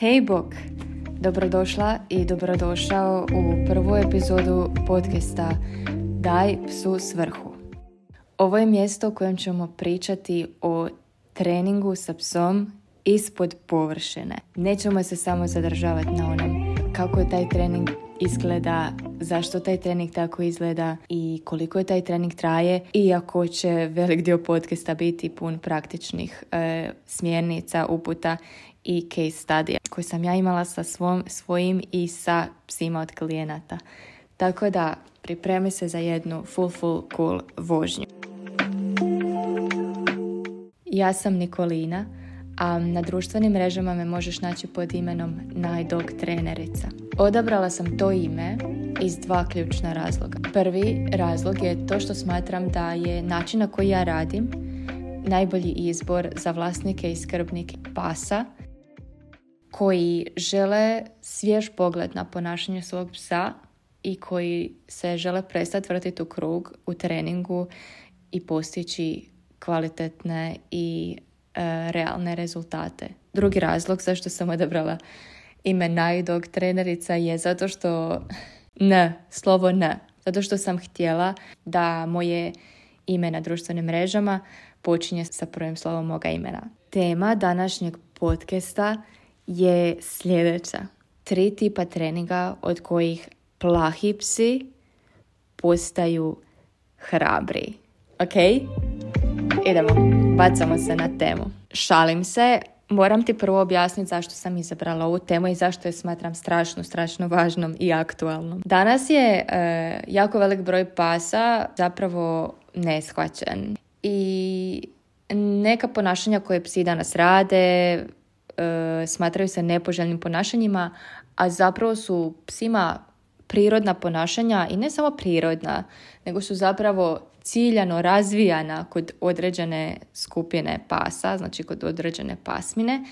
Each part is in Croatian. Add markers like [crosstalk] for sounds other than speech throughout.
Hej bok! Dobrodošla i dobrodošao u prvu epizodu podcasta Daj psu svrhu. Ovo je mjesto u kojem ćemo pričati o treningu sa psom ispod površine. Nećemo se samo zadržavati na onom kako je taj trening izgleda, zašto taj trening tako izgleda i koliko je taj trening traje, iako će velik dio podcasta biti pun praktičnih e, smjernica, uputa i case studija koje sam ja imala sa svom, svojim i sa psima od klijenata. Tako da pripremi se za jednu full full cool vožnju. Ja sam Nikolina, a na društvenim mrežama me možeš naći pod imenom Najdog trenerica. Odabrala sam to ime iz dva ključna razloga. Prvi razlog je to što smatram da je način na koji ja radim najbolji izbor za vlasnike i skrbnike pasa koji žele svjež pogled na ponašanje svog psa i koji se žele prestati vrtiti u krug u treningu i postići kvalitetne i e, realne rezultate. Drugi razlog zašto sam odabrala ime najdog trenerica je zato što [laughs] n, slovo n, zato što sam htjela da moje ime na društvenim mrežama počinje sa prvim slovom moga imena. Tema današnjeg podcasta je sljedeća. Tri tipa treninga od kojih plahi psi postaju hrabri. Ok? Idemo, bacamo se na temu. Šalim se, moram ti prvo objasniti zašto sam izabrala ovu temu i zašto je smatram strašno, strašno važnom i aktualnom. Danas je e, jako velik broj pasa zapravo neshvaćen i neka ponašanja koje psi danas rade, E, smatraju se nepoželjnim ponašanjima, a zapravo su psima prirodna ponašanja i ne samo prirodna, nego su zapravo ciljano razvijana kod određene skupine pasa, znači kod određene pasmine,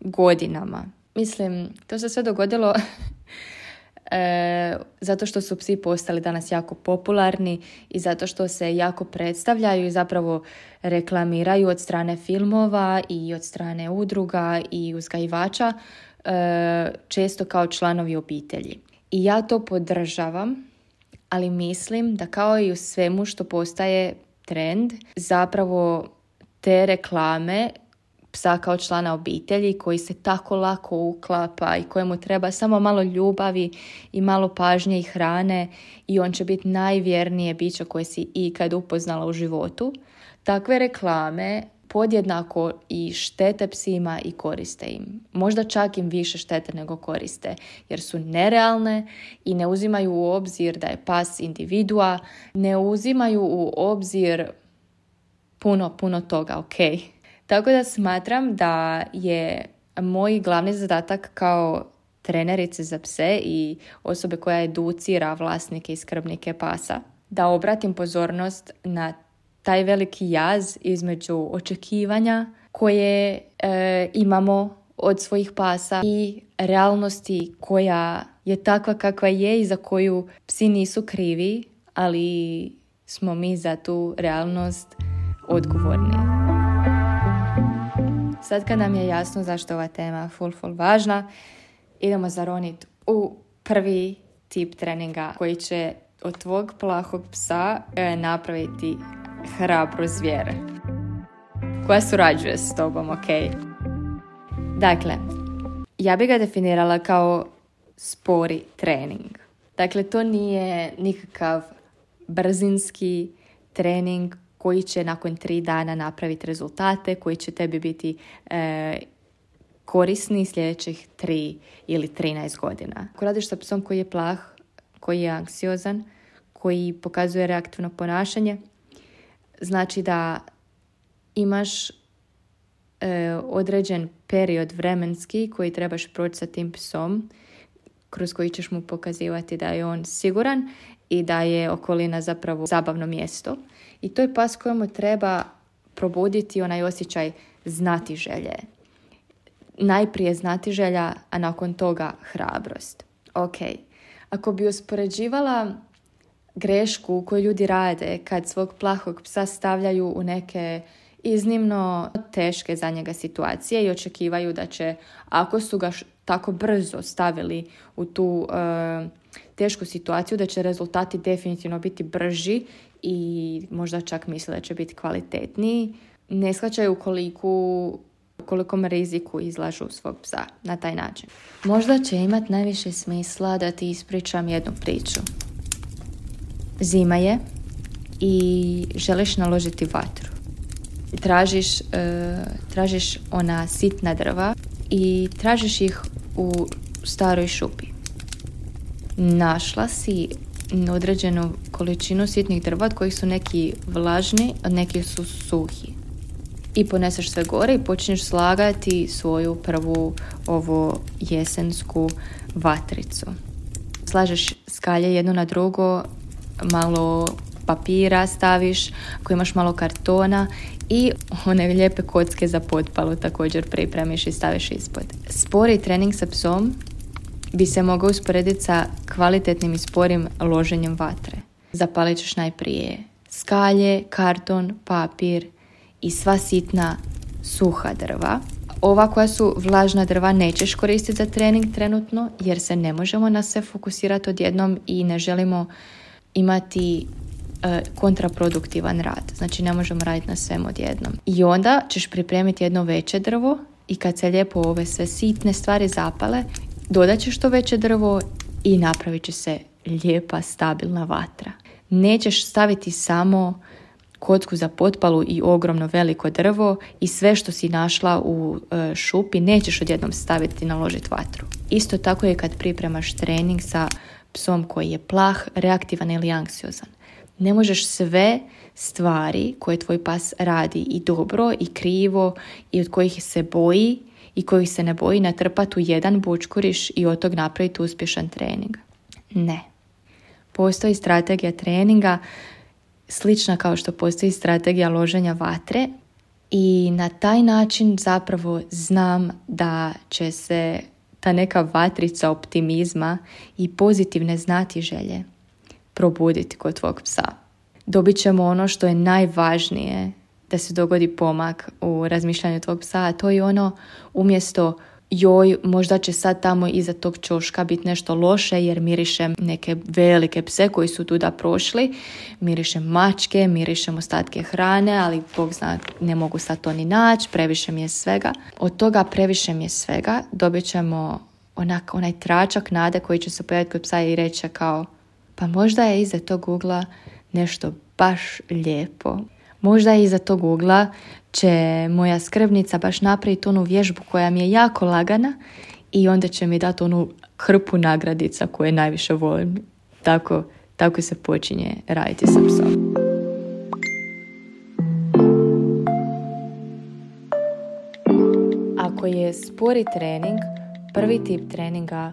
godinama. Mislim, to se sve dogodilo e, zato što su psi postali danas jako popularni i zato što se jako predstavljaju i zapravo reklamiraju od strane filmova i od strane udruga i uzgajivača e, često kao članovi obitelji. I ja to podržavam, ali mislim da kao i u svemu što postaje trend, zapravo te reklame psa kao člana obitelji koji se tako lako uklapa i kojemu treba samo malo ljubavi i malo pažnje i hrane i on će biti najvjernije biće koje si ikad upoznala u životu. Takve reklame podjednako i štete psima i koriste im. Možda čak im više štete nego koriste, jer su nerealne i ne uzimaju u obzir da je pas individua, ne uzimaju u obzir puno, puno toga, ok? Tako da smatram da je moj glavni zadatak kao trenerice za pse i osobe koja educira vlasnike i skrbnike pasa, da obratim pozornost na taj veliki jaz između očekivanja koje e, imamo od svojih pasa i realnosti koja je takva kakva je i za koju psi nisu krivi, ali smo mi za tu realnost odgovorni. Sad kad nam je jasno zašto ova tema full full važna, idemo zaroniti u prvi tip treninga koji će od tvog plahog psa e, napraviti hrabro zvijere. Koja surađuje s tobom, ok? Dakle, ja bi ga definirala kao spori trening. Dakle, to nije nikakav brzinski trening koji će nakon tri dana napraviti rezultate, koji će tebi biti e, korisni sljedećih tri ili 13 godina. Ako radiš sa psom koji je plah, koji je anksiozan, koji pokazuje reaktivno ponašanje, znači da imaš e, određen period vremenski koji trebaš proći sa tim psom, kroz koji ćeš mu pokazivati da je on siguran i da je okolina zapravo zabavno mjesto. I to je pas kojemu treba probuditi onaj osjećaj znati želje. Najprije znati želja, a nakon toga hrabrost. Ok, ako bi uspoređivala grešku koju ljudi rade kad svog plahog psa stavljaju u neke iznimno teške za njega situacije i očekivaju da će, ako su ga tako brzo stavili u tu e, tešku situaciju, da će rezultati definitivno biti brži i možda čak misle da će biti kvalitetniji. Ne shvaćaju koliko kolikom riziku izlažu svog psa na taj način. Možda će imat najviše smisla da ti ispričam jednu priču. Zima je i želiš naložiti vatru. Tražiš, e, tražiš ona sitna drva i tražiš ih u staroj šupi. Našla si određenu količinu sitnih drva od kojih su neki vlažni, a neki su suhi. I poneseš sve gore i počneš slagati svoju prvu ovu jesensku vatricu. Slažeš skalje jedno na drugo, malo papira staviš, ako imaš malo kartona i one lijepe kocke za potpalu također pripremiš i staviš ispod. Spori trening sa psom bi se mogao usporediti sa kvalitetnim i sporim loženjem vatre. Zapalit ćeš najprije skalje, karton, papir i sva sitna suha drva. Ova koja su vlažna drva nećeš koristiti za trening trenutno jer se ne možemo na sve fokusirati odjednom i ne želimo imati e, kontraproduktivan rad. Znači ne možemo raditi na svem odjednom. I onda ćeš pripremiti jedno veće drvo i kad se lijepo ove sve sitne stvari zapale, dodat ćeš to veće drvo i napravit će se lijepa stabilna vatra. Nećeš staviti samo kocku za potpalu i ogromno veliko drvo i sve što si našla u e, šupi nećeš odjednom staviti na naložiti vatru. Isto tako je kad pripremaš trening sa psom koji je plah, reaktivan ili anksiozan. Ne možeš sve stvari koje tvoj pas radi i dobro i krivo i od kojih se boji i kojih se ne boji natrpati u jedan bučkuriš i od tog napraviti uspješan trening. Ne. Postoji strategija treninga slična kao što postoji strategija loženja vatre i na taj način zapravo znam da će se ta neka vatrica optimizma i pozitivne znati želje probuditi kod tvog psa. Dobit ćemo ono što je najvažnije da se dogodi pomak u razmišljanju tvog psa, a to je ono umjesto joj, možda će sad tamo iza tog čoška biti nešto loše jer mirišem neke velike pse koji su tuda prošli, mirišem mačke, mirišem ostatke hrane, ali Bog zna ne mogu sad to ni naći, previše mi je svega. Od toga previše mi je svega dobit ćemo onak, onaj tračak nade koji će se pojaviti kod psa i reći kao pa možda je iza tog ugla nešto baš lijepo. Možda iza tog ugla će moja skrbnica baš napraviti onu vježbu koja mi je jako lagana i onda će mi dati onu hrpu nagradica koje najviše volim. Tako, tako se počinje raditi sa psom. Ako je spori trening, prvi tip treninga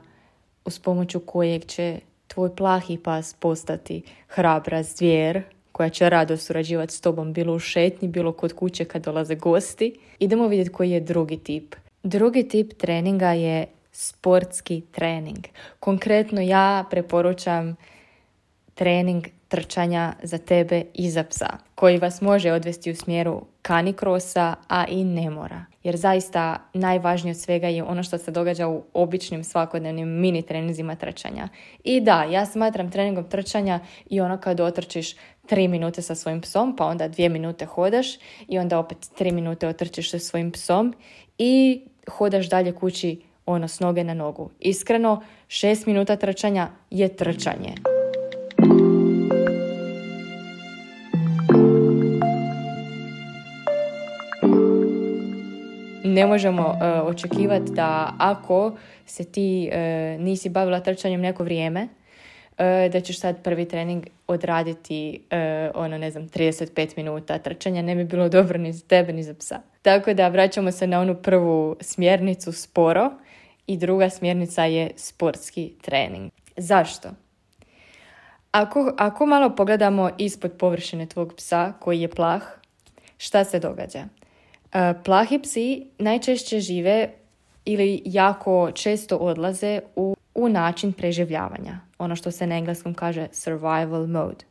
uz pomoću kojeg će tvoj plahi pas postati hrabra zvijer, koja će rado surađivati s tobom bilo u šetnji, bilo kod kuće kad dolaze gosti. Idemo vidjeti koji je drugi tip. Drugi tip treninga je sportski trening. Konkretno ja preporučam trening trčanja za tebe i za psa, koji vas može odvesti u smjeru kanikrosa, a i ne mora. Jer zaista najvažnije od svega je ono što se događa u običnim svakodnevnim mini treninzima trčanja. I da, ja smatram treningom trčanja i ono kad otrčiš tri minute sa svojim psom, pa onda dvije minute hodaš i onda opet tri minute otrčiš sa svojim psom i hodaš dalje kući ono s noge na nogu. Iskreno, šest minuta trčanja je trčanje. Ne možemo uh, očekivati da ako se ti uh, nisi bavila trčanjem neko vrijeme, uh, da ćeš sad prvi trening odraditi ono, ne znam, 35 minuta trčanja, ne bi bilo dobro ni za tebe ni za psa. Tako da vraćamo se na onu prvu smjernicu sporo i druga smjernica je sportski trening. Zašto? Ako, ako malo pogledamo ispod površine tvog psa koji je plah, šta se događa? E, plahi psi najčešće žive ili jako često odlaze u, u način preživljavanja. Ono što se na engleskom kaže survival mode.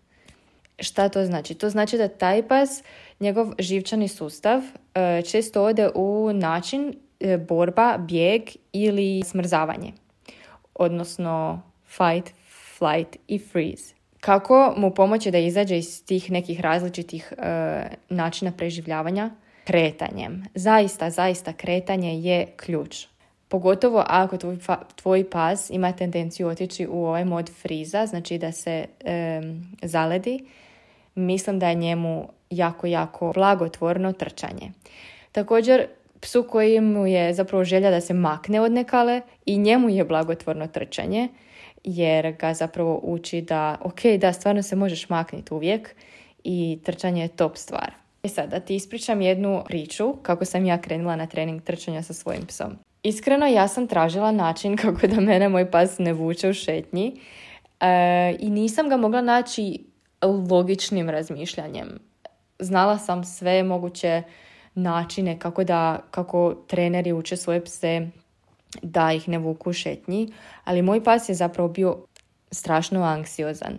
Šta to znači? To znači da taj pas, njegov živčani sustav e, često ode u način e, borba, bijeg ili smrzavanje. Odnosno fight, flight i freeze. Kako mu pomoći da izađe iz tih nekih različitih načina preživljavanja? Kretanjem. Zaista, zaista kretanje je ključ. Pogotovo ako tvoj, tvoj pas ima tendenciju otići u ovaj mod friza, znači da se zaledi, mislim da je njemu jako, jako blagotvorno trčanje. Također, psu koji mu je zapravo želja da se makne od nekale i njemu je blagotvorno trčanje, jer ga zapravo uči da, ok, da, stvarno se možeš makniti uvijek i trčanje je top stvar. E sad, da ti ispričam jednu priču kako sam ja krenula na trening trčanja sa svojim psom. Iskreno, ja sam tražila način [laughs] kako da mene moj pas ne vuče u šetnji e, i nisam ga mogla naći logičnim razmišljanjem. Znala sam sve moguće načine kako da kako treneri uče svoje pse da ih ne vuku u šetnji, ali moj pas je zapravo bio strašno anksiozan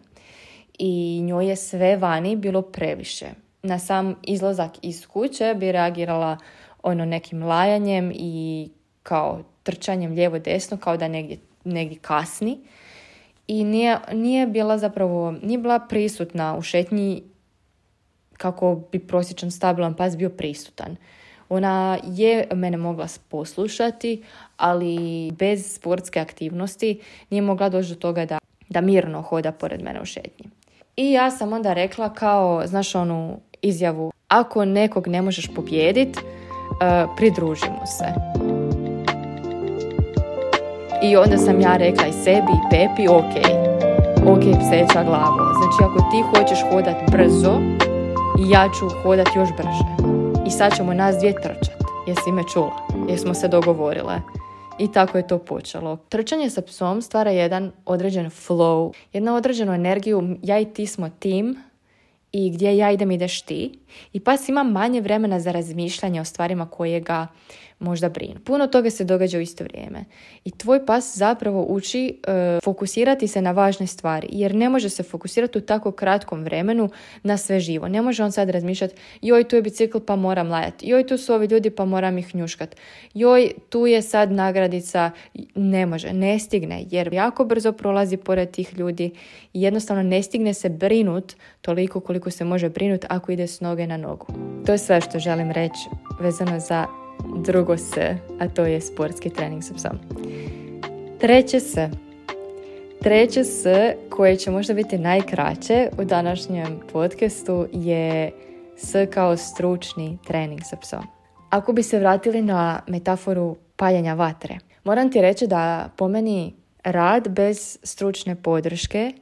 i njoj je sve vani bilo previše. Na sam izlazak iz kuće bi reagirala ono nekim lajanjem i kao trčanjem lijevo desno kao da negdje, negdje kasni i nije, nije bila zapravo nije bila prisutna u šetnji kako bi prosječan stabilan pas bio prisutan. Ona je mene mogla poslušati, ali bez sportske aktivnosti nije mogla doći do toga da, da mirno hoda pored mene u šetnji. I ja sam onda rekla kao, znaš onu izjavu, ako nekog ne možeš pobijedit, uh, pridružimo se. I onda sam ja rekla i sebi i Pepi, ok, ok pseća glavo. Znači ako ti hoćeš hodat brzo, ja ću hodat još brže. I sad ćemo nas dvije trčat. Jesi me čula? Jesmo se dogovorile? I tako je to počelo. Trčanje sa psom stvara jedan određen flow, jednu određenu energiju, ja i ti smo tim i gdje ja idem ideš ti. I pas ima manje vremena za razmišljanje o stvarima koje ga možda brinu. Puno toga se događa u isto vrijeme. I tvoj pas zapravo uči e, fokusirati se na važne stvari, jer ne može se fokusirati u tako kratkom vremenu na sve živo. Ne može on sad razmišljati, joj tu je bicikl pa moram lajati, joj tu su ovi ljudi pa moram ih njuškat, joj tu je sad nagradica, ne može, ne stigne, jer jako brzo prolazi pored tih ljudi i jednostavno ne stigne se brinut toliko koliko se može brinut ako ide s noge na nogu. To je sve što želim reći vezano za drugo S, a to je sportski trening sa psom. Treće S. Treće S koje će možda biti najkraće u današnjem podcastu je S kao stručni trening sa psom. Ako bi se vratili na metaforu paljenja vatre, moram ti reći da po meni rad bez stručne podrške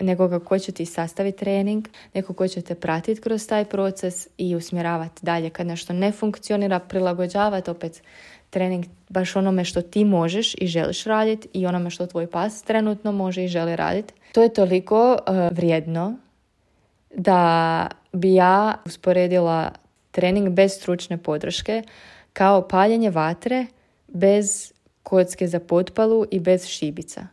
nekoga ko će ti sastaviti trening, neko ko će te pratiti kroz taj proces i usmjeravati dalje kad nešto ne funkcionira, prilagođavati opet trening baš onome što ti možeš i želiš raditi i onome što tvoj pas trenutno može i želi raditi. To je toliko uh, vrijedno da bi ja usporedila trening bez stručne podrške kao paljenje vatre bez kocke za potpalu i bez šibica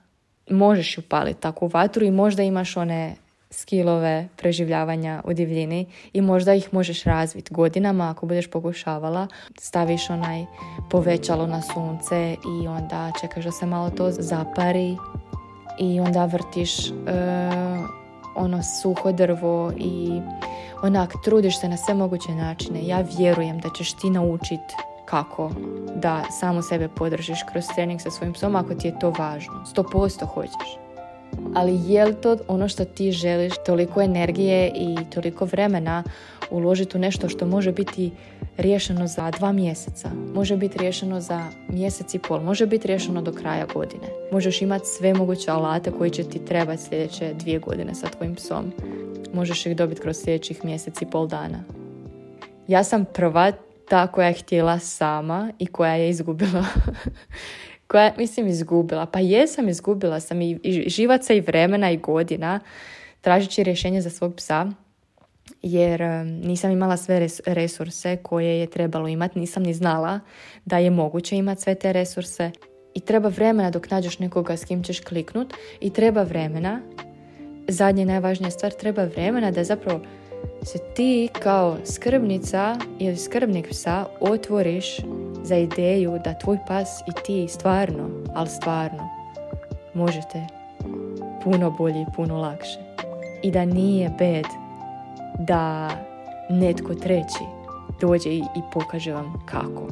možeš upaliti takvu vatru i možda imaš one skilove preživljavanja u divljini i možda ih možeš razviti godinama ako budeš pokušavala. Staviš onaj povećalo na sunce i onda čekaš da se malo to zapari i onda vrtiš uh, ono suho drvo i onak trudiš se na sve moguće načine. Ja vjerujem da ćeš ti naučiti kako da samo sebe podržiš kroz trening sa svojim psom ako ti je to važno. Sto posto hoćeš. Ali je li to ono što ti želiš, toliko energije i toliko vremena uložiti u nešto što može biti riješeno za dva mjeseca, može biti riješeno za mjesec i pol, može biti riješeno do kraja godine. Možeš imati sve moguće alate koji će ti trebati sljedeće dvije godine sa tvojim psom. Možeš ih dobiti kroz sljedećih mjesec i pol dana. Ja sam prva ta koja je htjela sama i koja je izgubila. [laughs] Koja mislim izgubila. Pa jesam izgubila sam i, i živaca i vremena i godina tražeći rješenje za svog psa jer nisam imala sve resurse koje je trebalo imati, nisam ni znala da je moguće imati sve te resurse. I treba vremena dok nađeš nekoga s kim ćeš kliknut i treba vremena zadnja najvažnija stvar, treba vremena da zapravo se ti kao skrbnica ili skrbnik psa otvoriš za ideju da tvoj pas i ti stvarno, ali stvarno, možete puno bolje i puno lakše. I da nije bed da netko treći dođe i, i pokaže vam kako.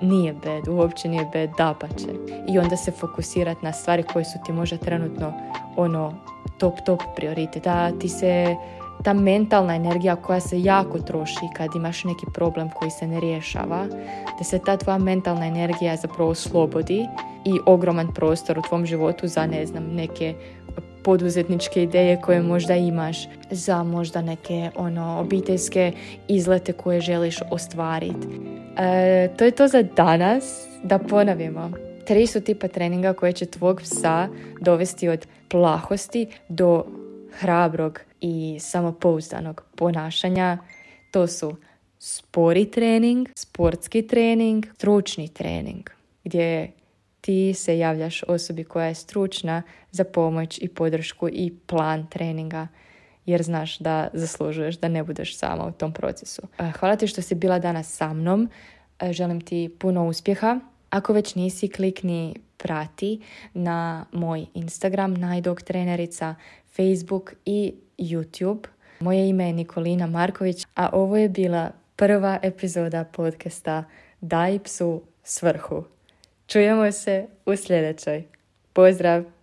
Nije bed, uopće nije bed, dapače. I onda se fokusirati na stvari koje su ti možda trenutno ono top, top prioritet. Da ti se ta mentalna energija koja se jako troši kad imaš neki problem koji se ne rješava, da se ta tvoja mentalna energija zapravo slobodi i ogroman prostor u tvom životu za ne znam neke poduzetničke ideje koje možda imaš za možda neke ono obiteljske izlete koje želiš ostvariti. E, to je to za danas. Da ponavimo. Tri su tipa treninga koje će tvog psa dovesti od plahosti do hrabrog i samopouzdanog ponašanja. To su spori trening, sportski trening, stručni trening, gdje ti se javljaš osobi koja je stručna za pomoć i podršku i plan treninga jer znaš da zaslužuješ da ne budeš sama u tom procesu. E, hvala ti što si bila danas sa mnom. E, želim ti puno uspjeha. Ako već nisi, klikni prati na moj Instagram, najdog trenerica, Facebook i YouTube. Moje ime je Nikolina Marković, a ovo je bila prva epizoda podcasta Daj psu svrhu. Čujemo se u sljedećoj. Pozdrav!